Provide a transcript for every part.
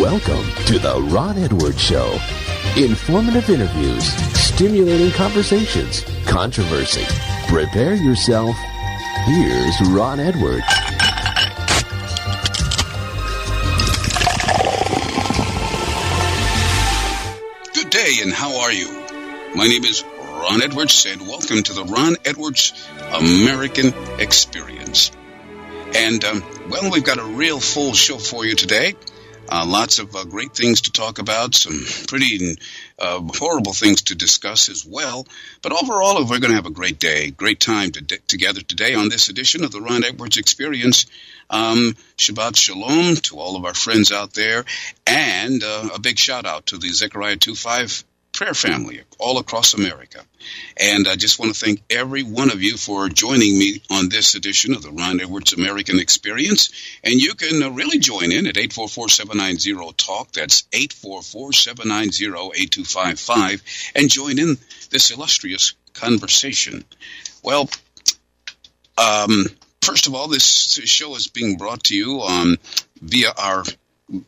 Welcome to the Ron Edwards Show. Informative interviews, stimulating conversations, controversy. Prepare yourself. Here's Ron Edwards. Good day, and how are you? My name is Ron Edwards, and welcome to the Ron Edwards American Experience. And, um, well, we've got a real full show for you today. Uh, lots of uh, great things to talk about, some pretty uh, horrible things to discuss as well. But overall, we're going to have a great day, great time to d- together today on this edition of the Ron Edwards Experience. Um, Shabbat Shalom to all of our friends out there, and uh, a big shout out to the Zechariah 25 prayer family all across America. And I just want to thank every one of you for joining me on this edition of the Ron Edwards American Experience. And you can uh, really join in at 844-790-TALK. That's 844-790-8255 and join in this illustrious conversation. Well, um, first of all, this show is being brought to you um, via our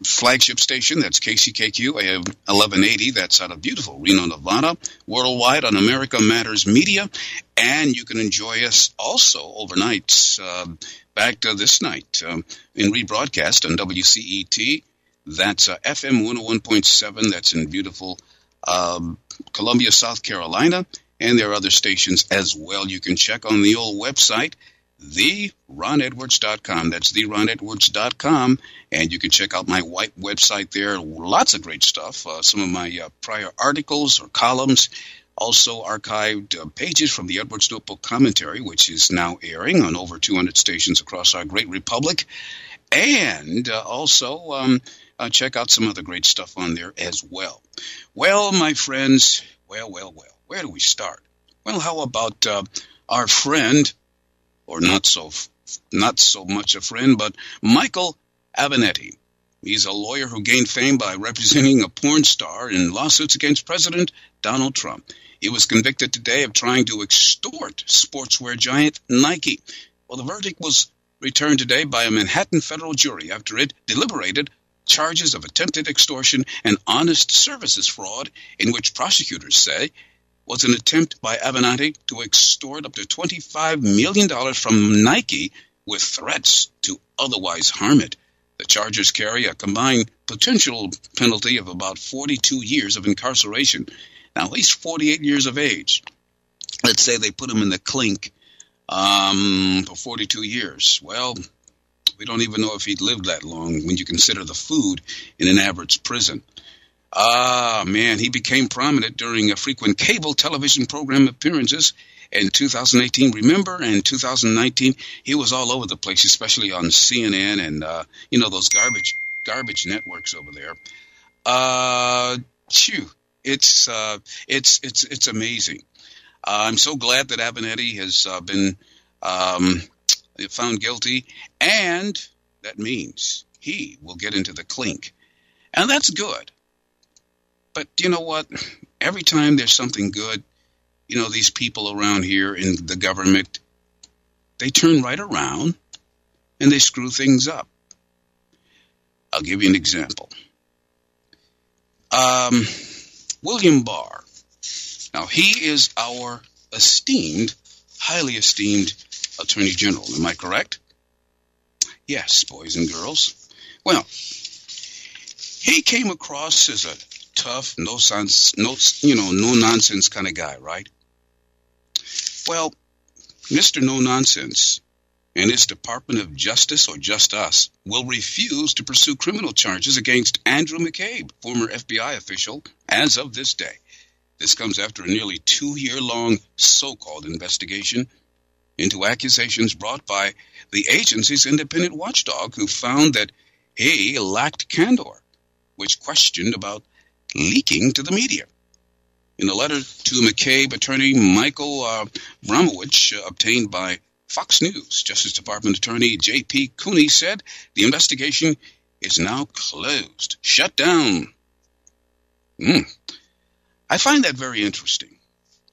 flagship station. That's KCKQ AM 1180. That's out of beautiful Reno, Nevada. Worldwide on America Matters Media. And you can enjoy us also overnight, uh, back to this night um, in rebroadcast on WCET. That's uh, FM 101.7. That's in beautiful um, Columbia, South Carolina. And there are other stations as well. You can check on the old website theronedwards.com. That's theronedwards.com. And you can check out my white website there. Lots of great stuff. Uh, some of my uh, prior articles or columns. Also archived uh, pages from the Edwards Notebook Commentary, which is now airing on over 200 stations across our great republic. And uh, also um, uh, check out some other great stuff on there as well. Well, my friends, well, well, well, where do we start? Well, how about uh, our friend or not so not so much a friend, but Michael Avenatti. He's a lawyer who gained fame by representing a porn star in lawsuits against President Donald Trump. He was convicted today of trying to extort sportswear giant Nike. Well, the verdict was returned today by a Manhattan federal jury after it deliberated charges of attempted extortion and honest services fraud, in which prosecutors say was an attempt by Avenatti to extort up to $25 million from Nike with threats to otherwise harm it. The charges carry a combined potential penalty of about 42 years of incarceration. Now, he's 48 years of age. Let's say they put him in the clink um, for 42 years. Well, we don't even know if he'd lived that long when you consider the food in an average prison. Ah, man, he became prominent during frequent cable television program appearances in 2018. Remember, in 2019, he was all over the place, especially on CNN and uh, you know those garbage garbage networks over there. Uh, it's uh, it's it's it's amazing. Uh, I'm so glad that Avenatti has uh, been um, found guilty, and that means he will get into the clink, and that's good but you know what? Every time there's something good, you know, these people around here in the government, they turn right around and they screw things up. I'll give you an example. Um, William Barr. Now, he is our esteemed, highly esteemed Attorney General. Am I correct? Yes, boys and girls. Well, he came across as a tough, no sense, no you know, no nonsense kind of guy, right? Well, Mr. No Nonsense and his Department of Justice or Just Us will refuse to pursue criminal charges against Andrew McCabe, former FBI official, as of this day. This comes after a nearly two year long so called investigation into accusations brought by the agency's independent watchdog who found that he lacked candor which questioned about leaking to the media. In a letter to McCabe, attorney Michael uh, Bromwich, uh, obtained by Fox News, Justice Department Attorney J.P. Cooney said the investigation is now closed, shut down. Mm. I find that very interesting.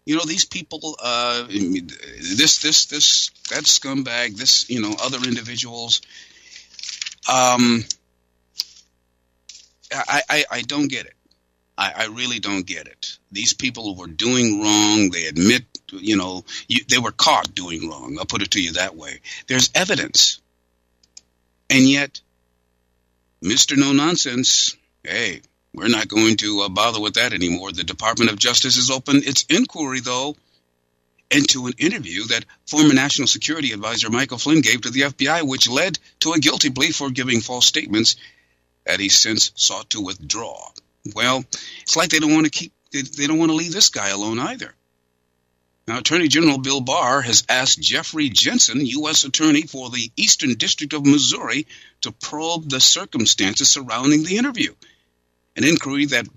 You know, these people, uh, this, this, this, that scumbag, this, you know, other individuals. Um, I, I, I don't get it. I, I really don't get it. These people were doing wrong. They admit, you know, you, they were caught doing wrong. I'll put it to you that way. There's evidence. And yet, Mr. No Nonsense, hey, we're not going to uh, bother with that anymore. The Department of Justice has opened its inquiry, though, into an interview that former National Security Advisor Michael Flynn gave to the FBI, which led to a guilty plea for giving false statements that he since sought to withdraw. Well, it's like they don't want to keep they don't want to leave this guy alone either. Now, Attorney General Bill Barr has asked Jeffrey Jensen, U.S. Attorney for the Eastern District of Missouri, to probe the circumstances surrounding the interview, an inquiry that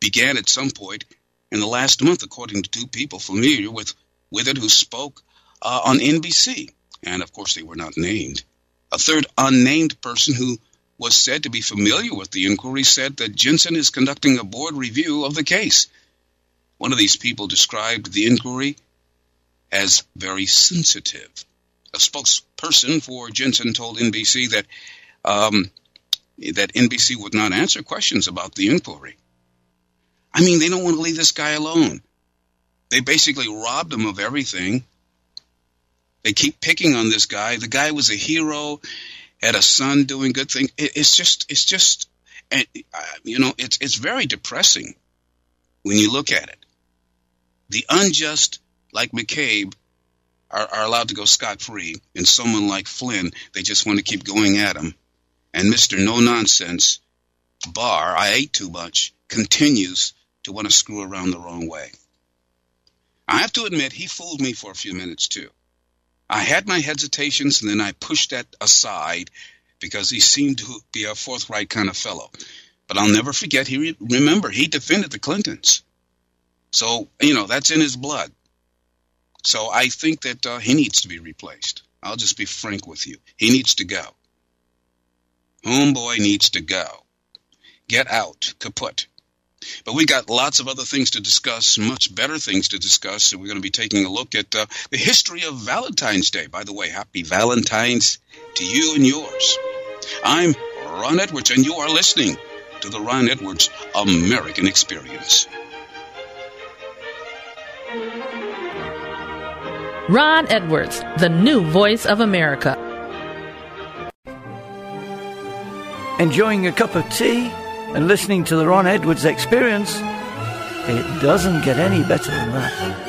began at some point in the last month, according to two people familiar with, with it who spoke uh, on NBC. And of course, they were not named. A third unnamed person who was said to be familiar with the inquiry said that Jensen is conducting a board review of the case. One of these people described the inquiry as very sensitive. A spokesperson for Jensen told NBC that um, that NBC would not answer questions about the inquiry. I mean, they don't want to leave this guy alone. They basically robbed him of everything. They keep picking on this guy. The guy was a hero had a son doing good things. It, it's just, it's just, and uh, you know, it's it's very depressing when you look at it. The unjust, like McCabe, are, are allowed to go scot free, and someone like Flynn, they just want to keep going at him. And Mister No Nonsense, Barr, I ate too much, continues to want to screw around the wrong way. I have to admit, he fooled me for a few minutes too. I had my hesitations and then I pushed that aside because he seemed to be a forthright kind of fellow. But I'll never forget, he re- remember, he defended the Clintons. So, you know, that's in his blood. So I think that uh, he needs to be replaced. I'll just be frank with you. He needs to go. Homeboy needs to go. Get out, kaput. But we got lots of other things to discuss, much better things to discuss. So we're going to be taking a look at uh, the history of Valentine's Day. By the way, happy Valentine's to you and yours. I'm Ron Edwards, and you are listening to the Ron Edwards American Experience. Ron Edwards, the new voice of America. Enjoying a cup of tea? And listening to the Ron Edwards experience, it doesn't get any better than that.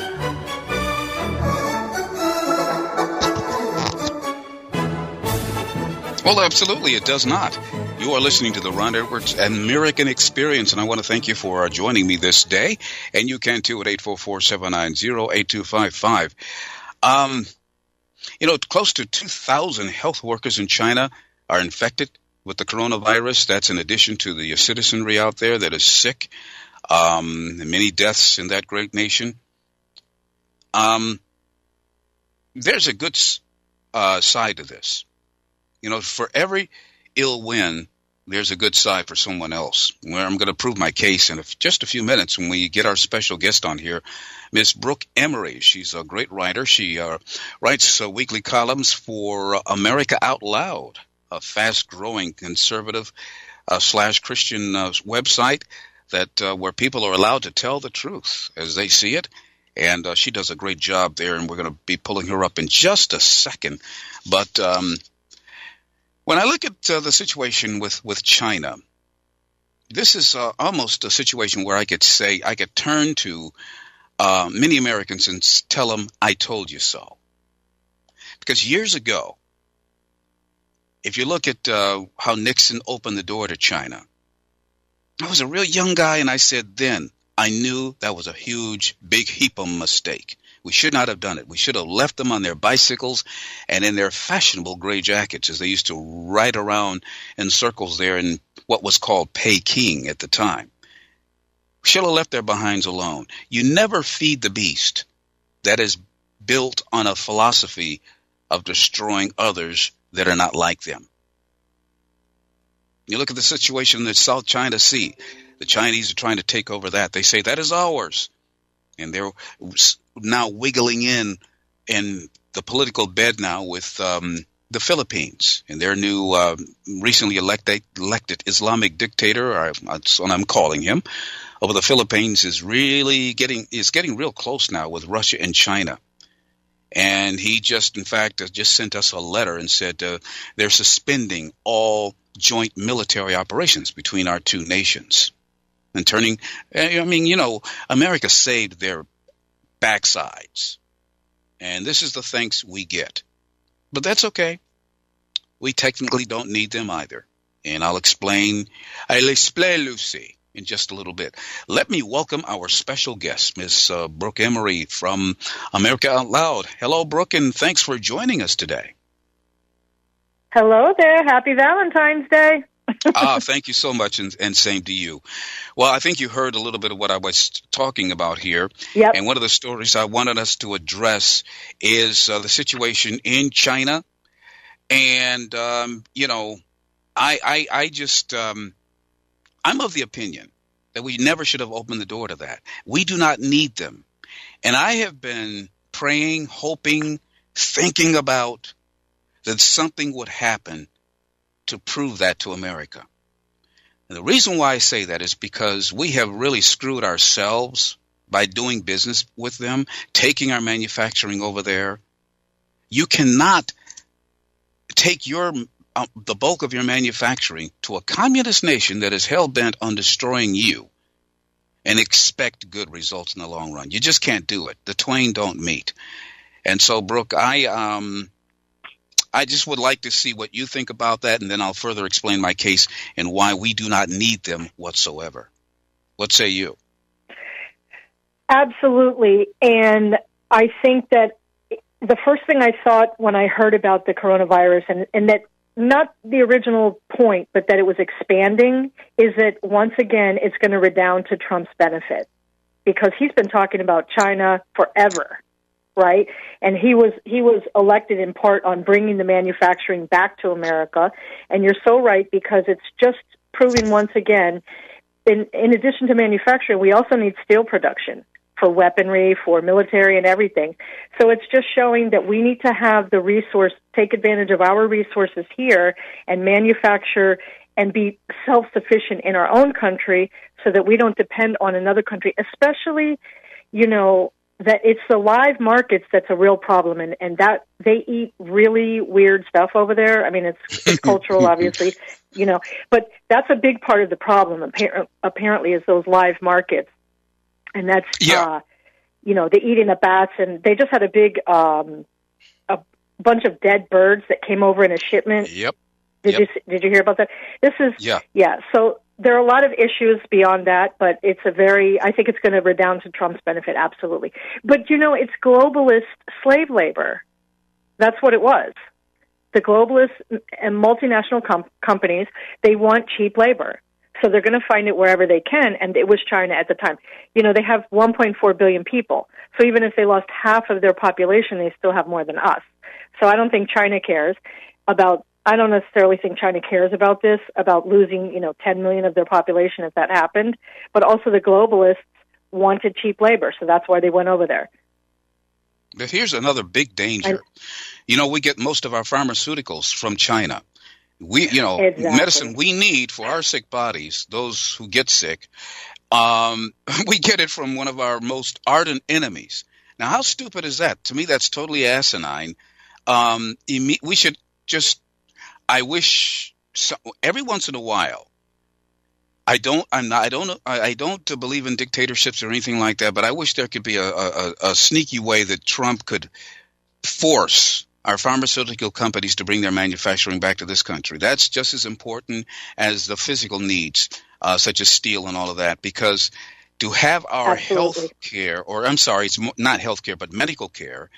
Well, absolutely, it does not. You are listening to the Ron Edwards American Experience, and I want to thank you for uh, joining me this day. And you can too at 844 790 8255. Um, you know, close to 2,000 health workers in China are infected with the coronavirus. That's in addition to the citizenry out there that is sick. Um, many deaths in that great nation. Um, there's a good uh, side to this. You know, for every ill win, there's a good side for someone else. Where I'm going to prove my case in just a few minutes when we get our special guest on here, Miss Brooke Emery. She's a great writer. She uh, writes uh, weekly columns for America Out Loud a fast growing conservative uh, slash Christian uh, website that uh, where people are allowed to tell the truth as they see it. And uh, she does a great job there, and we're going to be pulling her up in just a second. But um, when I look at uh, the situation with, with China, this is uh, almost a situation where I could say, I could turn to many Americans and tell them, I told you so. Because years ago, if you look at uh, how Nixon opened the door to China, I was a real young guy, and I said then I knew that was a huge, big heap of mistake. We should not have done it. We should have left them on their bicycles and in their fashionable gray jackets as they used to ride around in circles there in what was called Peking at the time. We should have left their behinds alone. You never feed the beast that is built on a philosophy of destroying others that are not like them. You look at the situation in the South China Sea. The Chinese are trying to take over that. They say that is ours. And they're now wiggling in in the political bed now with um, the Philippines and their new uh, recently elected elected Islamic dictator, or that's what I'm calling him, over the Philippines is really getting is getting real close now with Russia and China. And he just, in fact, just sent us a letter and said uh, they're suspending all joint military operations between our two nations and turning. I mean, you know, America saved their backsides, and this is the thanks we get. But that's okay. We technically don't need them either, and I'll explain. I'll explain, Lucy in just a little bit. Let me welcome our special guest, Miss uh, Brooke Emery from America Out Loud. Hello, Brooke, and thanks for joining us today. Hello there. Happy Valentine's Day. ah, thank you so much, and, and, same to you. Well, I think you heard a little bit of what I was talking about here. Yep. And one of the stories I wanted us to address is uh, the situation in China. And, um, you know, I, I, I just, um, I'm of the opinion that we never should have opened the door to that. We do not need them. And I have been praying, hoping, thinking about that something would happen to prove that to America. And the reason why I say that is because we have really screwed ourselves by doing business with them, taking our manufacturing over there. You cannot take your uh, the bulk of your manufacturing to a communist nation that is hell bent on destroying you and expect good results in the long run. You just can't do it. The twain don't meet. And so, Brooke, I um, I just would like to see what you think about that, and then I'll further explain my case and why we do not need them whatsoever. What say you? Absolutely. And I think that the first thing I thought when I heard about the coronavirus and, and that not the original point, but that it was expanding, is that once again it's going to redound to Trump's benefit because he's been talking about China forever, right? And he was he was elected in part on bringing the manufacturing back to America. And you're so right because it's just proving once again. In, in addition to manufacturing, we also need steel production for weaponry, for military, and everything. So it's just showing that we need to have the resource, take advantage of our resources here, and manufacture and be self sufficient in our own country so that we don't depend on another country, especially, you know, that it's the live markets that's a real problem and, and that they eat really weird stuff over there. I mean, it's, it's cultural, obviously, you know, but that's a big part of the problem, apparently, is those live markets and that's yeah. uh, you know the eating the bats, and they just had a big um, a bunch of dead birds that came over in a shipment. Yep. Did yep. you did you hear about that? This is yeah yeah. So there are a lot of issues beyond that, but it's a very I think it's going to redound to Trump's benefit, absolutely. But you know, it's globalist slave labor. That's what it was. The globalist and multinational com- companies they want cheap labor. So they're going to find it wherever they can, and it was China at the time. You know, they have 1.4 billion people. So even if they lost half of their population, they still have more than us. So I don't think China cares about. I don't necessarily think China cares about this, about losing, you know, 10 million of their population if that happened. But also the globalists wanted cheap labor, so that's why they went over there. But here's another big danger. And, you know, we get most of our pharmaceuticals from China we you know exactly. medicine we need for our sick bodies those who get sick um, we get it from one of our most ardent enemies now how stupid is that to me that's totally asinine um, we should just i wish so, every once in a while I don't. I'm not. I don't. I don't believe in dictatorships or anything like that. But I wish there could be a, a, a sneaky way that Trump could force our pharmaceutical companies to bring their manufacturing back to this country. That's just as important as the physical needs, uh, such as steel and all of that, because to have our Absolutely. health care, or I'm sorry, it's not health care, but medical care,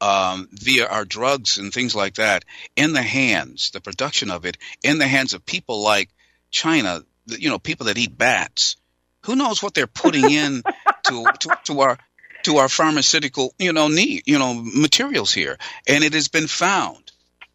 um, via our drugs and things like that, in the hands, the production of it, in the hands of people like China, you know, people that eat bats. Who knows what they're putting in to, to, to our to our pharmaceutical, you know, need, you know, materials here, and it has been found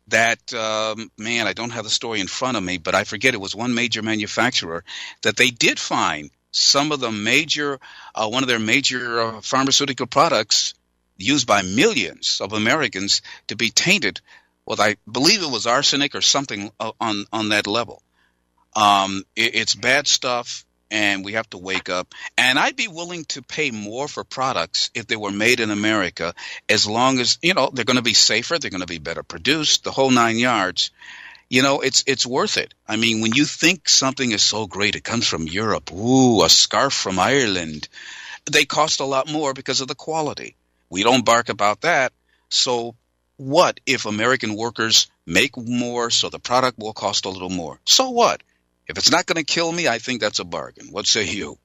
that um, man, I don't have the story in front of me, but I forget it was one major manufacturer that they did find some of the major, uh, one of their major uh, pharmaceutical products used by millions of Americans to be tainted with, I believe it was arsenic or something uh, on on that level. Um, it, it's bad stuff, and we have to wake up. And I'd be willing to pay more for products if they were made in America, as long as you know they're going to be safer, they're going to be better produced, the whole nine yards. You know, it's it's worth it. I mean, when you think something is so great, it comes from Europe. Ooh, a scarf from Ireland. They cost a lot more because of the quality. We don't bark about that. So, what if American workers make more so the product will cost a little more? So what? If it's not going to kill me, I think that's a bargain. What say you?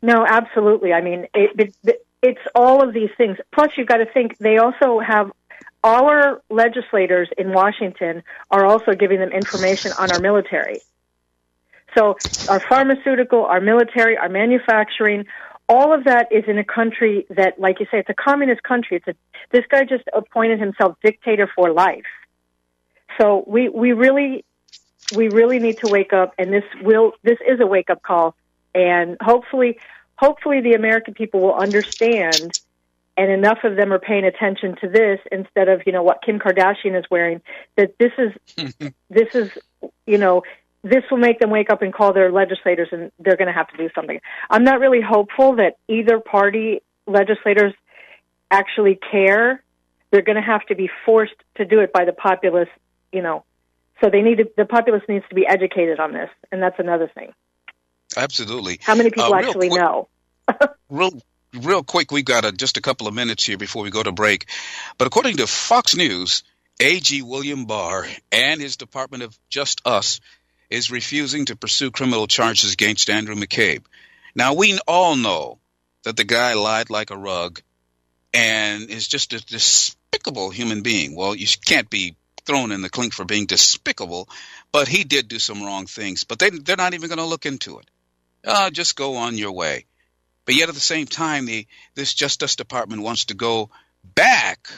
No, absolutely. I mean, it, it, it's all of these things. Plus, you've got to think they also have our legislators in Washington are also giving them information on our military. So, our pharmaceutical, our military, our manufacturing, all of that is in a country that, like you say, it's a communist country. It's a, this guy just appointed himself dictator for life. So we we really we really need to wake up, and this will this is a wake up call, and hopefully hopefully the American people will understand, and enough of them are paying attention to this instead of you know what Kim Kardashian is wearing. That this is this is you know this will make them wake up and call their legislators, and they're going to have to do something. I'm not really hopeful that either party legislators actually care. They're going to have to be forced to do it by the populace, you know. So they need to, the populace needs to be educated on this, and that's another thing. Absolutely. How many people Uh, actually quick- know? Real, real quick, we've got a, just a couple of minutes here before we go to break. But according to Fox News, AG William Barr and his Department of Just Us is refusing to pursue criminal charges against Andrew McCabe. Now, we all know that the guy lied like a rug and is just a despicable human being. Well, you can't be thrown in the clink for being despicable, but he did do some wrong things. But they, they're not even going to look into it. Uh, just go on your way. But yet at the same time, the this Justice Department wants to go back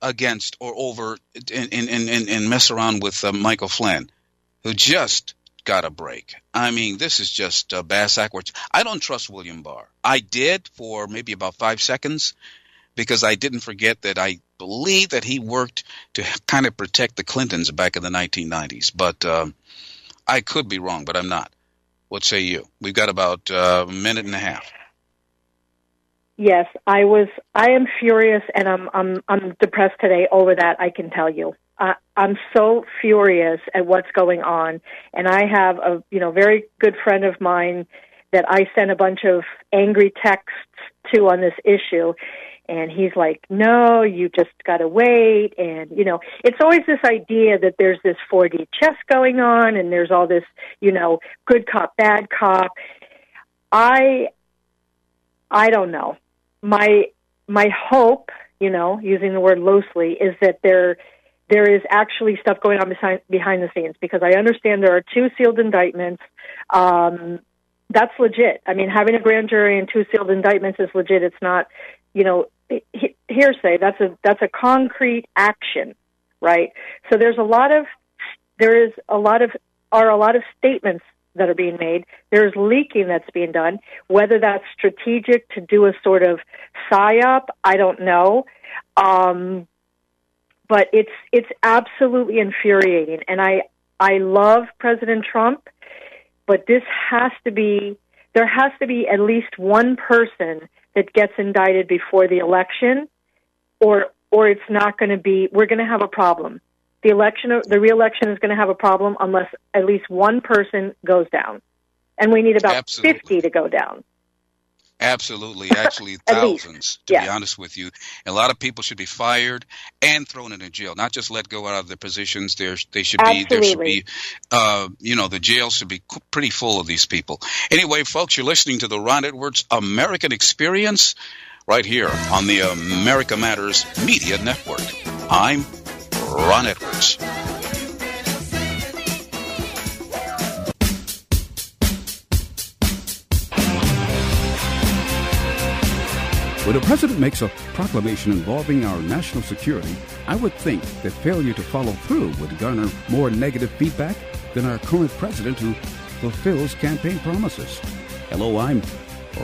against or over and and and, and mess around with uh, Michael Flynn, who just got a break. I mean, this is just uh, bass backwards. I don't trust William Barr. I did for maybe about five seconds because I didn't forget that I believe that he worked to kind of protect the Clintons back in the 1990s. But um, I could be wrong, but I'm not. What say you? We've got about uh, a minute and a half. Yes, I was. I am furious, and I'm I'm I'm depressed today over that. I can tell you. I'm so furious at what's going on, and I have a you know very good friend of mine that I sent a bunch of angry texts to on this issue, and he's like, "No, you just got to wait." And you know, it's always this idea that there's this 4D chess going on, and there's all this you know good cop, bad cop. I I don't know my my hope, you know, using the word loosely, is that there there is actually stuff going on behind behind the scenes because I understand there are two sealed indictments. Um, that's legit. I mean, having a grand jury and two sealed indictments is legit. It's not, you know, hearsay. That's a that's a concrete action, right? So there's a lot of there is a lot of are a lot of statements that are being made. There's leaking that's being done. Whether that's strategic to do a sort of psyop, I don't know. Um, but it's it's absolutely infuriating, and I I love President Trump, but this has to be there has to be at least one person that gets indicted before the election, or or it's not going to be. We're going to have a problem the election, the reelection is going to have a problem unless at least one person goes down, and we need about Absolutely. fifty to go down. Absolutely, actually thousands. to yeah. be honest with you, a lot of people should be fired and thrown into jail, not just let go out of their positions. There, they should be. There should be. Uh, you know, the jail should be pretty full of these people. Anyway, folks, you're listening to the Ron Edwards American Experience right here on the America Matters Media Network. I'm Ron Edwards. When a president makes a proclamation involving our national security, I would think that failure to follow through would garner more negative feedback than our current president who fulfills campaign promises. Hello, I'm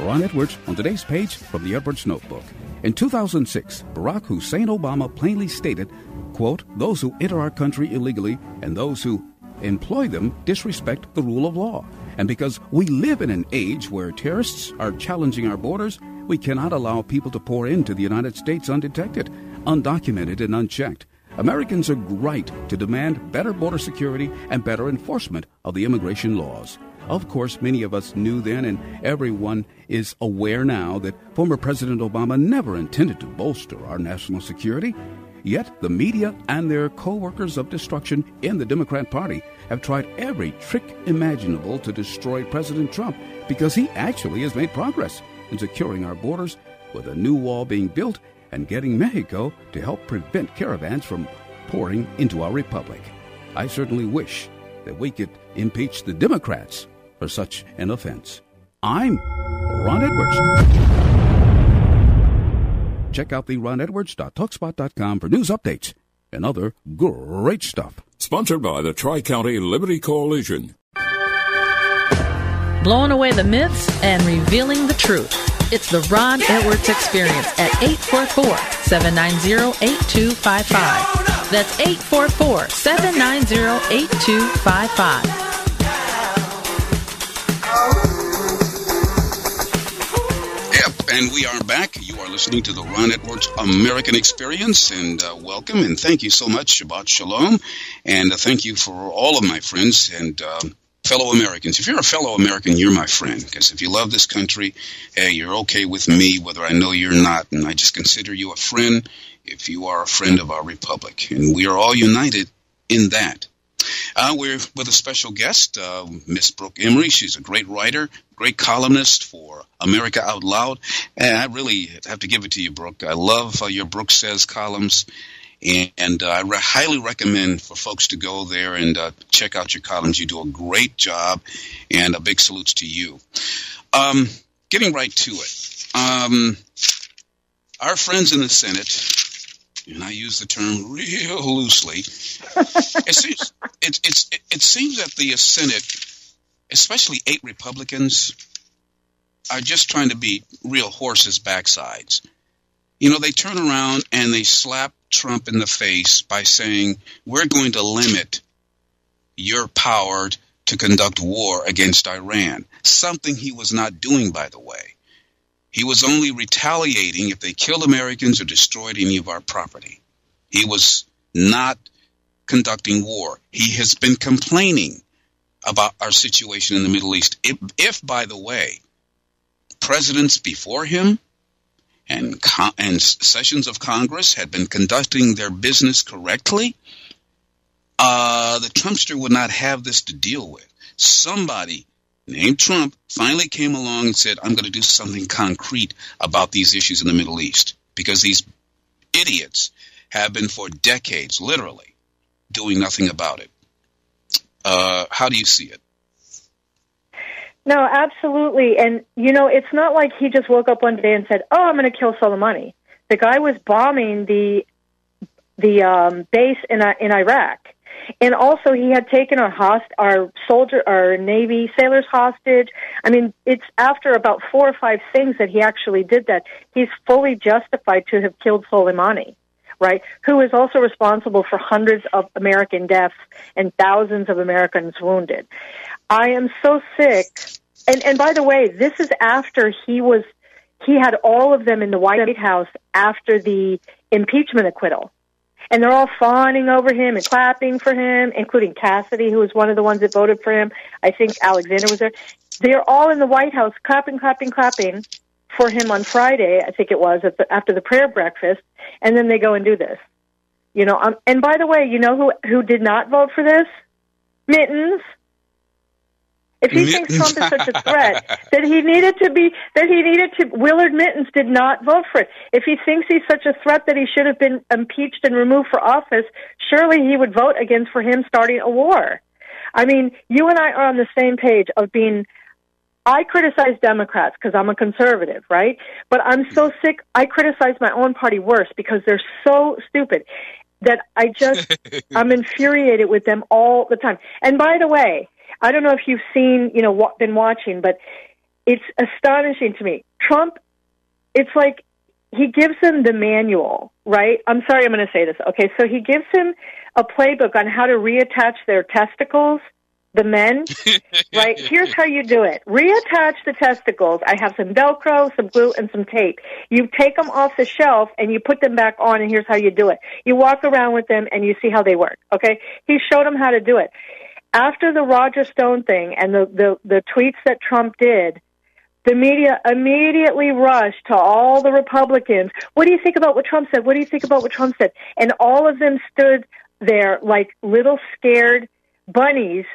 Ron Edwards on today's page from the Edwards Notebook. In 2006, Barack Hussein Obama plainly stated, quote, those who enter our country illegally and those who employ them disrespect the rule of law. And because we live in an age where terrorists are challenging our borders, we cannot allow people to pour into the United States undetected, undocumented, and unchecked. Americans are right to demand better border security and better enforcement of the immigration laws. Of course, many of us knew then, and everyone is aware now, that former President Obama never intended to bolster our national security. Yet, the media and their co workers of destruction in the Democrat Party have tried every trick imaginable to destroy President Trump because he actually has made progress in securing our borders with a new wall being built and getting Mexico to help prevent caravans from pouring into our republic. I certainly wish that we could impeach the Democrats for such an offense. I'm Ron Edwards. Check out the ronedwards.talkspot.com for news updates and other great stuff. Sponsored by the Tri County Liberty Coalition blowing away the myths and revealing the truth. It's the Ron Edwards Experience at 844-790-8255. That's 844-790-8255. Yep, and we are back. You are listening to the Ron Edwards American Experience, and uh, welcome and thank you so much. Shabbat Shalom, and uh, thank you for all of my friends and uh, fellow Americans. If you're a fellow American, you're my friend. Because if you love this country, hey, you're okay with me, whether I know you're not. And I just consider you a friend if you are a friend of our republic. And we are all united in that. Uh, we're with a special guest, uh, Miss Brooke Emery. She's a great writer, great columnist for America Out Loud. And I really have to give it to you, Brooke. I love uh, your Brooke Says columns. And uh, I re- highly recommend for folks to go there and uh, check out your columns. You do a great job, and a big salutes to you. Um, getting right to it. Um, our friends in the Senate, and I use the term real loosely, it seems it, it's, it, it seems that the Senate, especially eight Republicans, are just trying to be real horses' backsides. You know, they turn around and they slap Trump in the face by saying, we're going to limit your power to conduct war against Iran, something he was not doing, by the way. He was only retaliating if they killed Americans or destroyed any of our property. He was not conducting war. He has been complaining about our situation in the Middle East. If, if by the way, presidents before him and, and sessions of Congress had been conducting their business correctly, uh, the Trumpster would not have this to deal with. Somebody named Trump finally came along and said, I'm going to do something concrete about these issues in the Middle East because these idiots have been for decades, literally, doing nothing about it. Uh, how do you see it? No, absolutely. And, you know, it's not like he just woke up one day and said, oh, I'm going to kill Soleimani. The guy was bombing the the um, base in uh, in Iraq, and also he had taken our host our soldier our Navy sailors hostage. I mean, it's after about four or five things that he actually did that. He's fully justified to have killed Soleimani, right? Who is also responsible for hundreds of American deaths and thousands of Americans wounded. I am so sick. And and by the way, this is after he was he had all of them in the White House after the impeachment acquittal. And they're all fawning over him and clapping for him, including Cassidy, who was one of the ones that voted for him. I think Alexander was there. They're all in the White House clapping, clapping, clapping for him on Friday, I think it was, the, after the prayer breakfast, and then they go and do this. You know, um, and by the way, you know who who did not vote for this? Mittens. If he mm-hmm. thinks Trump is such a threat that he needed to be that he needed to Willard Mittens did not vote for it. If he thinks he's such a threat that he should have been impeached and removed for office, surely he would vote against for him starting a war. I mean, you and I are on the same page of being I criticize Democrats because I'm a conservative, right? But I'm so mm-hmm. sick. I criticize my own party worse because they're so stupid that I just I'm infuriated with them all the time. And by the way, I don't know if you've seen, you know, what, been watching, but it's astonishing to me. Trump, it's like he gives him the manual, right? I'm sorry, I'm going to say this. Okay, so he gives him a playbook on how to reattach their testicles the men, right? Here's how you do it. Reattach the testicles. I have some Velcro, some glue, and some tape. You take them off the shelf and you put them back on, and here's how you do it. You walk around with them and you see how they work, okay? He showed them how to do it. After the Roger Stone thing and the, the, the tweets that Trump did, the media immediately rushed to all the Republicans. What do you think about what Trump said? What do you think about what Trump said? And all of them stood there like little scared bunnies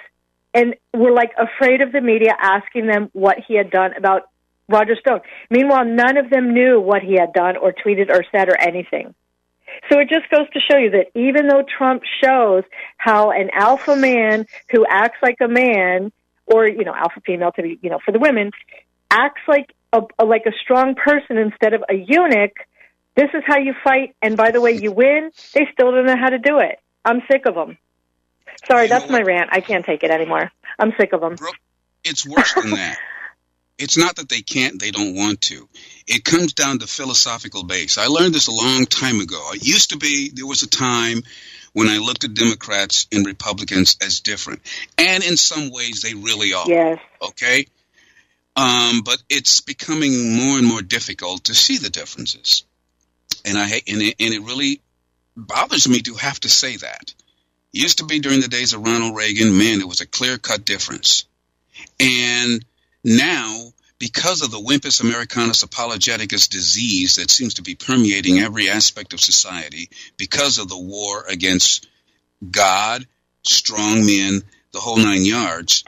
and were like afraid of the media asking them what he had done about Roger Stone. Meanwhile, none of them knew what he had done or tweeted or said or anything. So it just goes to show you that even though Trump shows how an alpha man who acts like a man, or you know, alpha female to be, you know, for the women, acts like a, a like a strong person instead of a eunuch. This is how you fight, and by the way, you win. They still don't know how to do it. I'm sick of them. Sorry, that's my rant. I can't take it anymore. I'm sick of them. Brooke, it's worse than that. it's not that they can't, they don't want to. It comes down to philosophical base. I learned this a long time ago. It used to be there was a time when I looked at Democrats and Republicans as different. And in some ways they really are. Yes. Okay? Um, but it's becoming more and more difficult to see the differences. And I and it, and it really bothers me to have to say that. Used to be during the days of Ronald Reagan, man, there was a clear cut difference. And now, because of the Wimpus Americanus apologeticus disease that seems to be permeating every aspect of society, because of the war against God, strong men, the whole nine yards.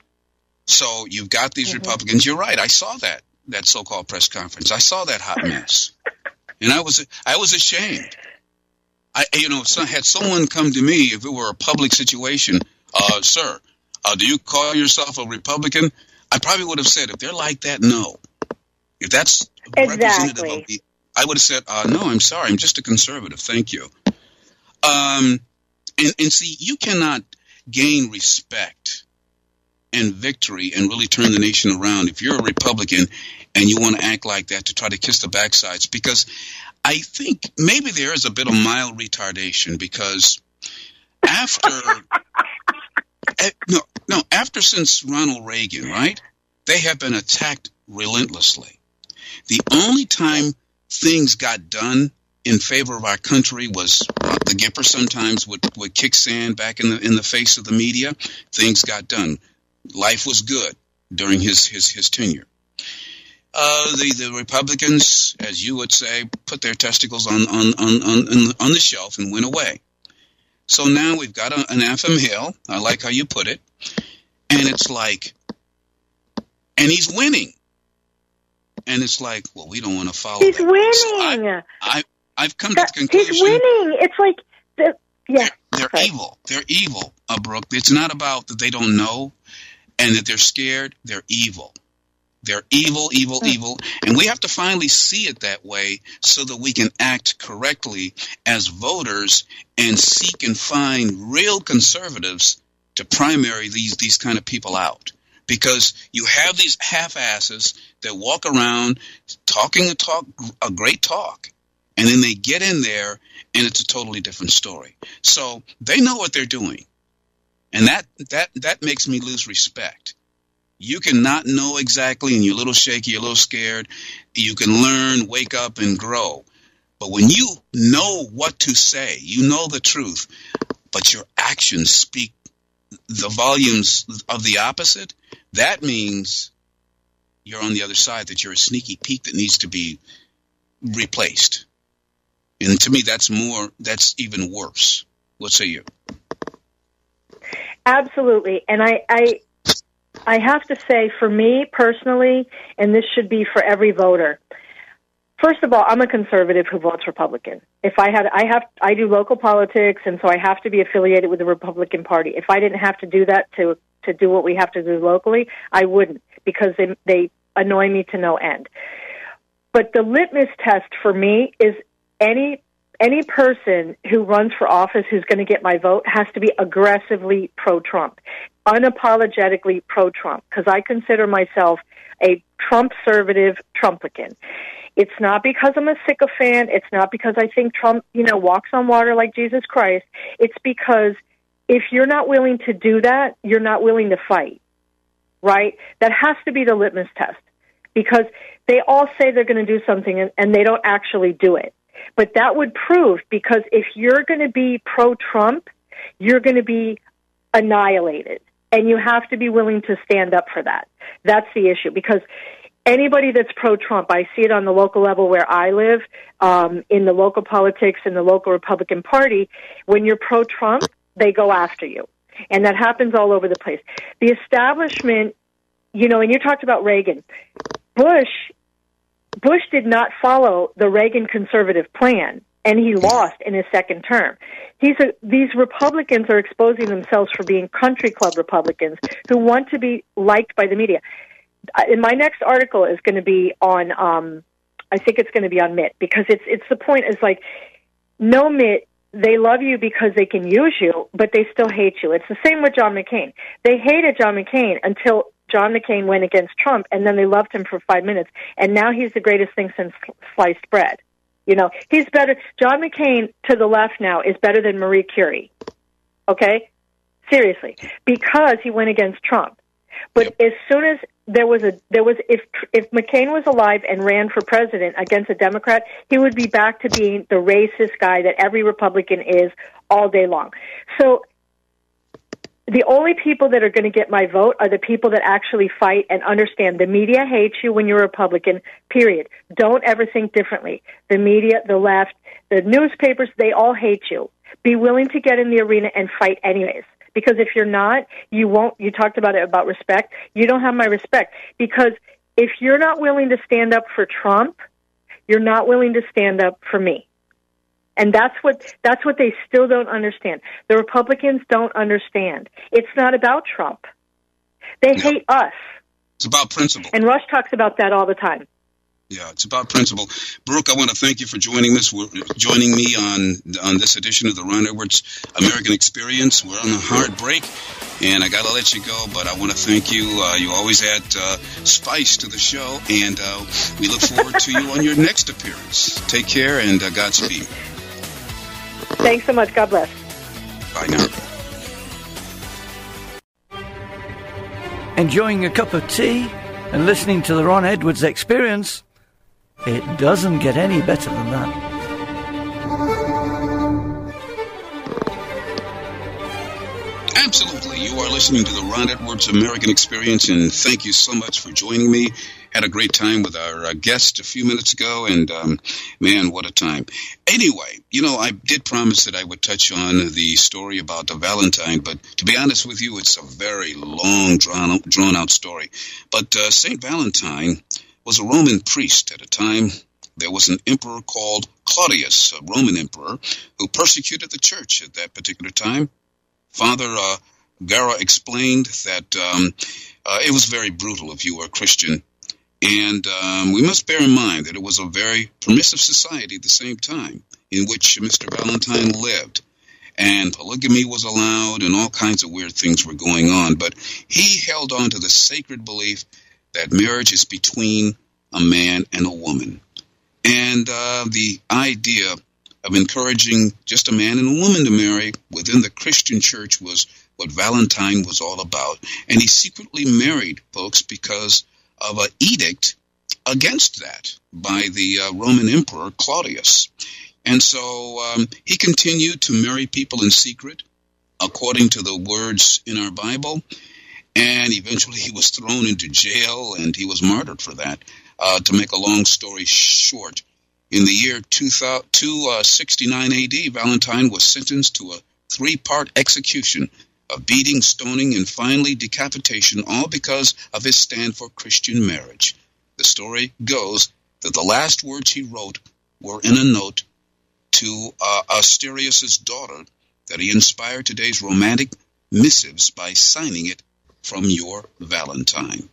So you've got these mm-hmm. Republicans. You're right. I saw that that so-called press conference. I saw that hot mess, and I was I was ashamed. I, you know, so had someone come to me, if it were a public situation, uh, sir, uh, do you call yourself a Republican? I probably would have said, if they're like that, no. If that's exactly. representative of the, I would have said, uh, no, I'm sorry, I'm just a conservative. Thank you. Um, and, and see, you cannot gain respect and victory and really turn the nation around if you're a Republican and you want to act like that to try to kiss the backsides because I think maybe there is a bit of mild retardation because after no no after since Ronald Reagan, right? They have been attacked relentlessly. The only time things got done in favor of our country was uh, the Gipper sometimes would, would kick sand back in the in the face of the media. Things got done. Life was good during his his, his tenure. Uh, the the Republicans, as you would say, put their testicles on on on on, on the shelf and went away. So now we've got a, an alpha Hill. I like how you put it, and it's like, and he's winning, and it's like, well, we don't want to follow. He's that. winning. So I, I I've come that, to the conclusion. He's winning. It's like the, yeah. They're, they're evil. They're evil, uh, Brooke. It's not about that they don't know and that they're scared. They're evil. They're evil, evil, hmm. evil. And we have to finally see it that way so that we can act correctly as voters and seek and find real conservatives to primary these, these kind of people out. Because you have these half asses that walk around talking a talk, a great talk, and then they get in there and it's a totally different story. So they know what they're doing. And that, that, that makes me lose respect you can not know exactly and you're a little shaky, you're a little scared. You can learn, wake up, and grow. But when you know what to say, you know the truth, but your actions speak the volumes of the opposite, that means you're on the other side, that you're a sneaky peek that needs to be replaced. And to me, that's more, that's even worse. What say you? Absolutely. And I, I, I have to say, for me personally, and this should be for every voter, First of all, I'm a conservative who votes Republican. If I had, I have, I do local politics, and so I have to be affiliated with the Republican Party. If I didn't have to do that to to do what we have to do locally, I wouldn't because they they annoy me to no end. But the litmus test for me is any any person who runs for office who's going to get my vote has to be aggressively pro Trump, unapologetically pro Trump, because I consider myself a Trump conservative Trumpican. It's not because I'm a sycophant. It's not because I think Trump, you know, walks on water like Jesus Christ. It's because if you're not willing to do that, you're not willing to fight, right? That has to be the litmus test because they all say they're going to do something and, and they don't actually do it. But that would prove because if you're going to be pro Trump, you're going to be annihilated. And you have to be willing to stand up for that. That's the issue because anybody that's pro Trump, I see it on the local level where I live, um, in the local politics, in the local Republican Party. When you're pro Trump, they go after you. And that happens all over the place. The establishment, you know, and you talked about Reagan. Bush, Bush did not follow the Reagan conservative plan and he lost in his second term. He's a, these Republicans are exposing themselves for being country club Republicans who want to be liked by the media in my next article is going to be on um I think it's going to be on Mitt because it's it's the point is like no Mitt they love you because they can use you but they still hate you. It's the same with John McCain. They hated John McCain until John McCain went against Trump and then they loved him for 5 minutes and now he's the greatest thing since sliced bread. You know, he's better John McCain to the left now is better than Marie Curie. Okay? Seriously, because he went against Trump. But yep. as soon as there was a there was if if McCain was alive and ran for president against a Democrat, he would be back to being the racist guy that every Republican is all day long. So the only people that are going to get my vote are the people that actually fight and understand the media hates you when you're a Republican, period. Don't ever think differently. The media, the left, the newspapers, they all hate you. Be willing to get in the arena and fight anyways. Because if you're not, you won't, you talked about it about respect. You don't have my respect. Because if you're not willing to stand up for Trump, you're not willing to stand up for me. And that's what that's what they still don't understand. The Republicans don't understand. It's not about Trump. They no. hate us. It's about principle. And Rush talks about that all the time. Yeah, it's about principle. Brooke, I want to thank you for joining us. We're joining me on on this edition of the Ron Edwards American Experience. We're on a hard break, and I got to let you go, but I want to thank you. Uh, you always add uh, spice to the show, and uh, we look forward to you on your next appearance. Take care, and uh, Godspeed. Thanks so much. God bless. Bye now. Enjoying a cup of tea and listening to the Ron Edwards Experience? It doesn't get any better than that. Absolutely. You are listening to the Ron Edwards American Experience, and thank you so much for joining me. Had a great time with our uh, guest a few minutes ago, and um, man, what a time. Anyway, you know, I did promise that I would touch on the story about the Valentine, but to be honest with you, it's a very long, drawn out, drawn out story. But uh, St. Valentine was a Roman priest at a time. There was an emperor called Claudius, a Roman emperor, who persecuted the church at that particular time. Father uh, Gara explained that um, uh, it was very brutal if you were a Christian. And um, we must bear in mind that it was a very permissive society at the same time in which Mr. Valentine lived. And polygamy was allowed, and all kinds of weird things were going on. But he held on to the sacred belief that marriage is between a man and a woman. And uh, the idea of encouraging just a man and a woman to marry within the Christian church was what Valentine was all about. And he secretly married folks because of an edict against that by the uh, Roman Emperor Claudius. And so um, he continued to marry people in secret, according to the words in our Bible. and eventually he was thrown into jail and he was martyred for that. Uh, to make a long story short, in the year 269 AD, Valentine was sentenced to a three part execution of beating, stoning, and finally decapitation, all because of his stand for Christian marriage. The story goes that the last words he wrote were in a note to uh, Asterius's daughter that he inspired today's romantic missives by signing it from your Valentine.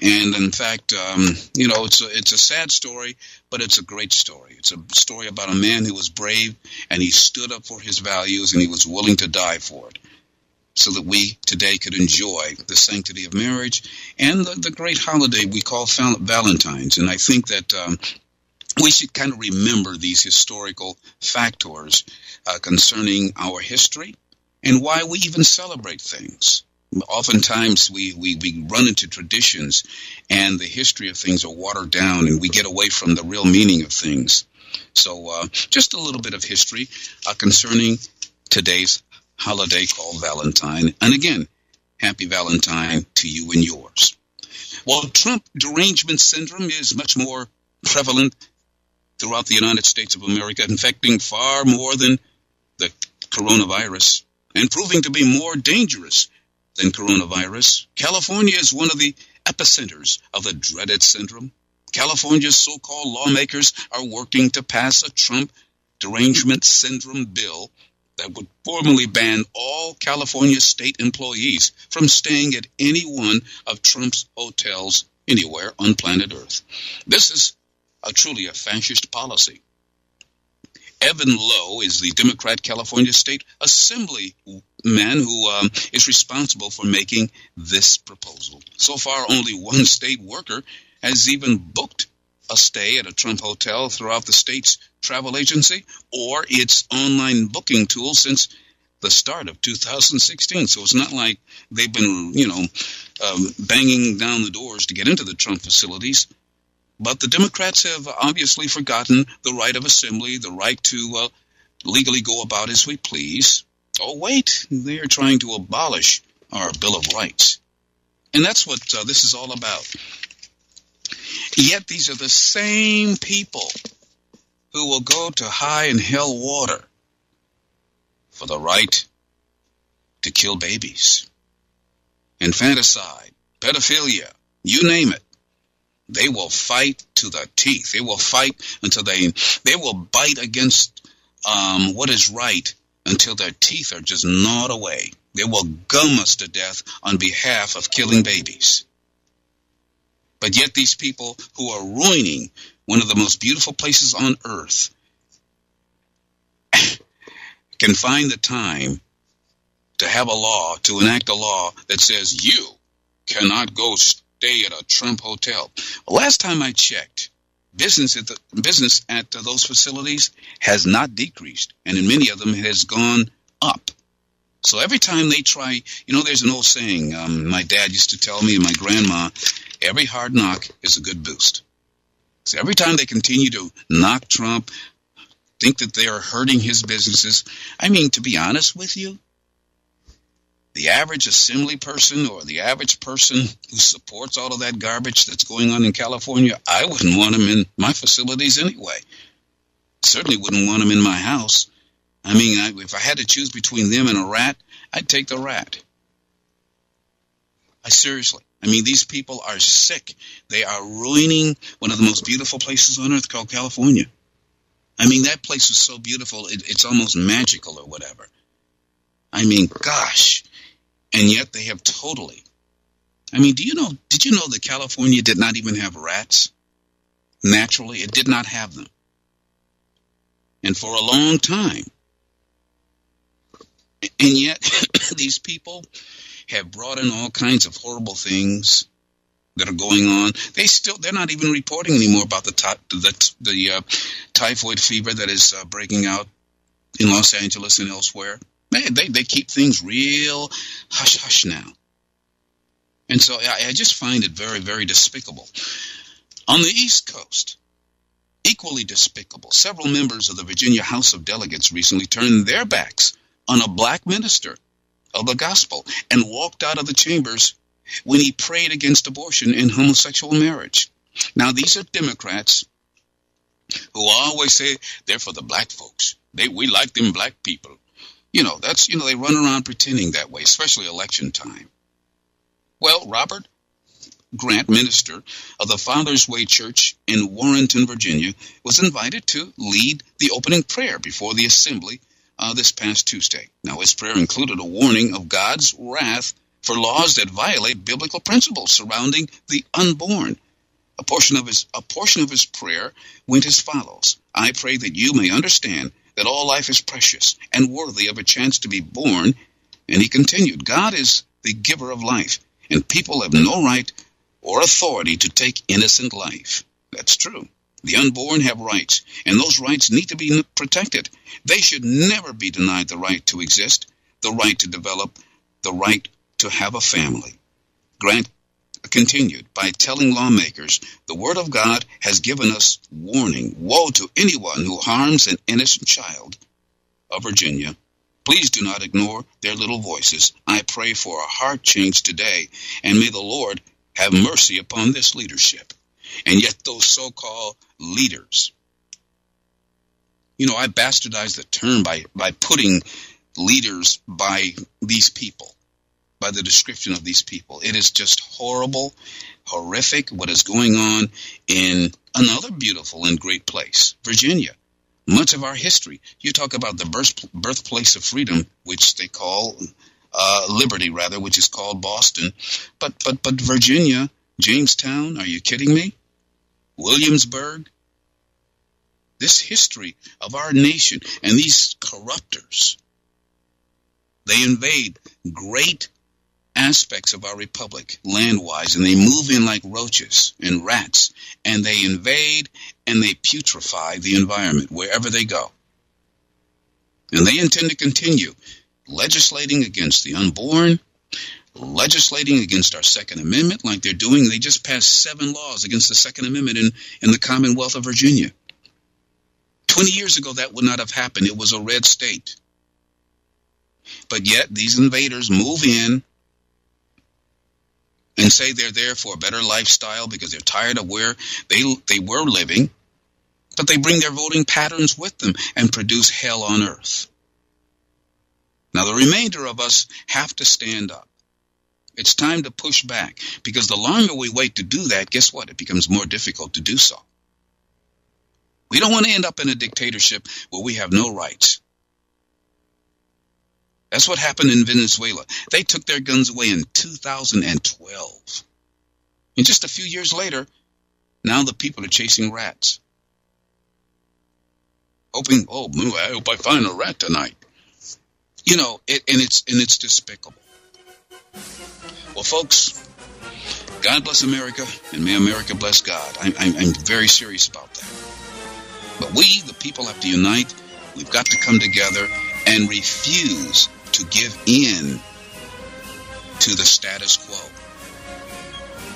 And in fact, um, you know, it's a, it's a sad story, but it's a great story. It's a story about a man who was brave and he stood up for his values and he was willing to die for it so that we today could enjoy the sanctity of marriage and the, the great holiday we call Valentine's. And I think that um, we should kind of remember these historical factors uh, concerning our history and why we even celebrate things. Oftentimes we, we, we run into traditions and the history of things are watered down and we get away from the real meaning of things. So uh, just a little bit of history uh, concerning today's holiday called Valentine. And again, happy Valentine to you and yours. Well, Trump derangement syndrome is much more prevalent throughout the United States of America, infecting far more than the coronavirus and proving to be more dangerous than coronavirus. California is one of the epicenters of the dreaded syndrome. California's so called lawmakers are working to pass a Trump derangement syndrome bill that would formally ban all California state employees from staying at any one of Trump's hotels anywhere on planet Earth. This is a truly a fascist policy. Evan Low is the Democrat California State Assembly man who um, is responsible for making this proposal. So far, only one state worker has even booked a stay at a Trump hotel throughout the state's travel agency or its online booking tool since the start of 2016. So it's not like they've been, you know, um, banging down the doors to get into the Trump facilities. But the Democrats have obviously forgotten the right of assembly, the right to uh, legally go about as we please. Oh, wait, they are trying to abolish our Bill of Rights. And that's what uh, this is all about. Yet these are the same people who will go to high and hell water for the right to kill babies, infanticide, pedophilia, you name it. They will fight to the teeth. They will fight until they they will bite against um, what is right until their teeth are just gnawed away. They will gum us to death on behalf of killing babies. But yet these people who are ruining one of the most beautiful places on earth can find the time to have a law, to enact a law that says you cannot go stay at a Trump hotel. Last time I checked, business at the business at those facilities has not decreased, and in many of them has gone up. So every time they try, you know, there's an old saying. Um, my dad used to tell me, and my grandma, every hard knock is a good boost. So every time they continue to knock Trump, think that they are hurting his businesses. I mean, to be honest with you, the average assembly person or the average person who supports all of that garbage that's going on in California, I wouldn't want them in my facilities anyway. Certainly wouldn't want them in my house. I mean, I, if I had to choose between them and a rat, I'd take the rat. I seriously. I mean, these people are sick. They are ruining one of the most beautiful places on earth called California. I mean, that place is so beautiful, it, it's almost magical or whatever. I mean, gosh, and yet they have totally. I mean, do you know? Did you know that California did not even have rats? Naturally, it did not have them, and for a long time. And yet, these people have brought in all kinds of horrible things that are going on. They still they're not even reporting anymore about the the the uh, typhoid fever that is uh, breaking out in Los Angeles and elsewhere. Man, they, they keep things real hush hush now. And so I, I just find it very, very despicable. On the East Coast, equally despicable, several members of the Virginia House of Delegates recently turned their backs on a black minister of the gospel and walked out of the chambers when he prayed against abortion and homosexual marriage. Now, these are Democrats who always say they're for the black folks. They we like them black people. You know, that's you know, they run around pretending that way, especially election time. Well, Robert Grant, minister of the Father's Way Church in Warrenton, Virginia, was invited to lead the opening prayer before the assembly uh, this past Tuesday. Now, his prayer included a warning of God's wrath for laws that violate biblical principles surrounding the unborn. A portion of his a portion of his prayer went as follows: I pray that you may understand that all life is precious and worthy of a chance to be born. And he continued, God is the giver of life, and people have no right or authority to take innocent life. That's true. The unborn have rights, and those rights need to be protected. They should never be denied the right to exist, the right to develop, the right to have a family. Grant continued by telling lawmakers the Word of God has given us warning woe to anyone who harms an innocent child of Virginia. Please do not ignore their little voices. I pray for a heart change today, and may the Lord have mercy upon this leadership. And yet, those so called leaders, you know, I bastardized the term by, by putting leaders by these people, by the description of these people. It is just horrible, horrific what is going on in another beautiful and great place, Virginia. Much of our history, you talk about the birth, birthplace of freedom, which they call uh, Liberty, rather, which is called Boston. But but but Virginia, Jamestown, are you kidding me? Williamsburg. This history of our nation and these corruptors, they invade great aspects of our republic land-wise and they move in like roaches and rats and they invade and they putrefy the environment wherever they go and they intend to continue legislating against the unborn, legislating against our Second Amendment like they're doing. They just passed seven laws against the Second Amendment in, in the Commonwealth of Virginia. 20 years ago, that would not have happened. It was a red state. But yet, these invaders move in and say they're there for a better lifestyle because they're tired of where they, they were living. But they bring their voting patterns with them and produce hell on earth. Now, the remainder of us have to stand up. It's time to push back because the longer we wait to do that, guess what? It becomes more difficult to do so. We don't want to end up in a dictatorship where we have no rights. That's what happened in Venezuela. They took their guns away in 2012. And just a few years later, now the people are chasing rats. Hoping, oh, I hope I find a rat tonight you know, it, and it's and it's despicable. Well, folks, God bless America, and may America bless God. I'm, I'm, I'm very serious about that. But we, the people, have to unite. We've got to come together and refuse to give in to the status quo,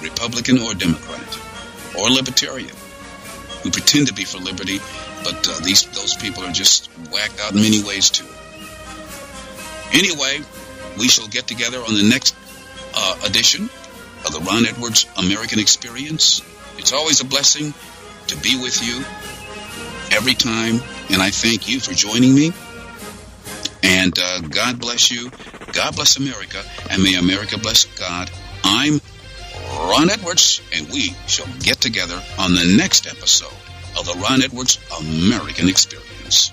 Republican or Democrat or Libertarian, who pretend to be for liberty, but uh, these those people are just whacked out in many ways too. Anyway, we shall get together on the next uh, edition of the Ron Edwards American Experience. It's always a blessing to be with you every time, and I thank you for joining me. And uh, God bless you. God bless America, and may America bless God. I'm Ron Edwards, and we shall get together on the next episode of the Ron Edwards American Experience.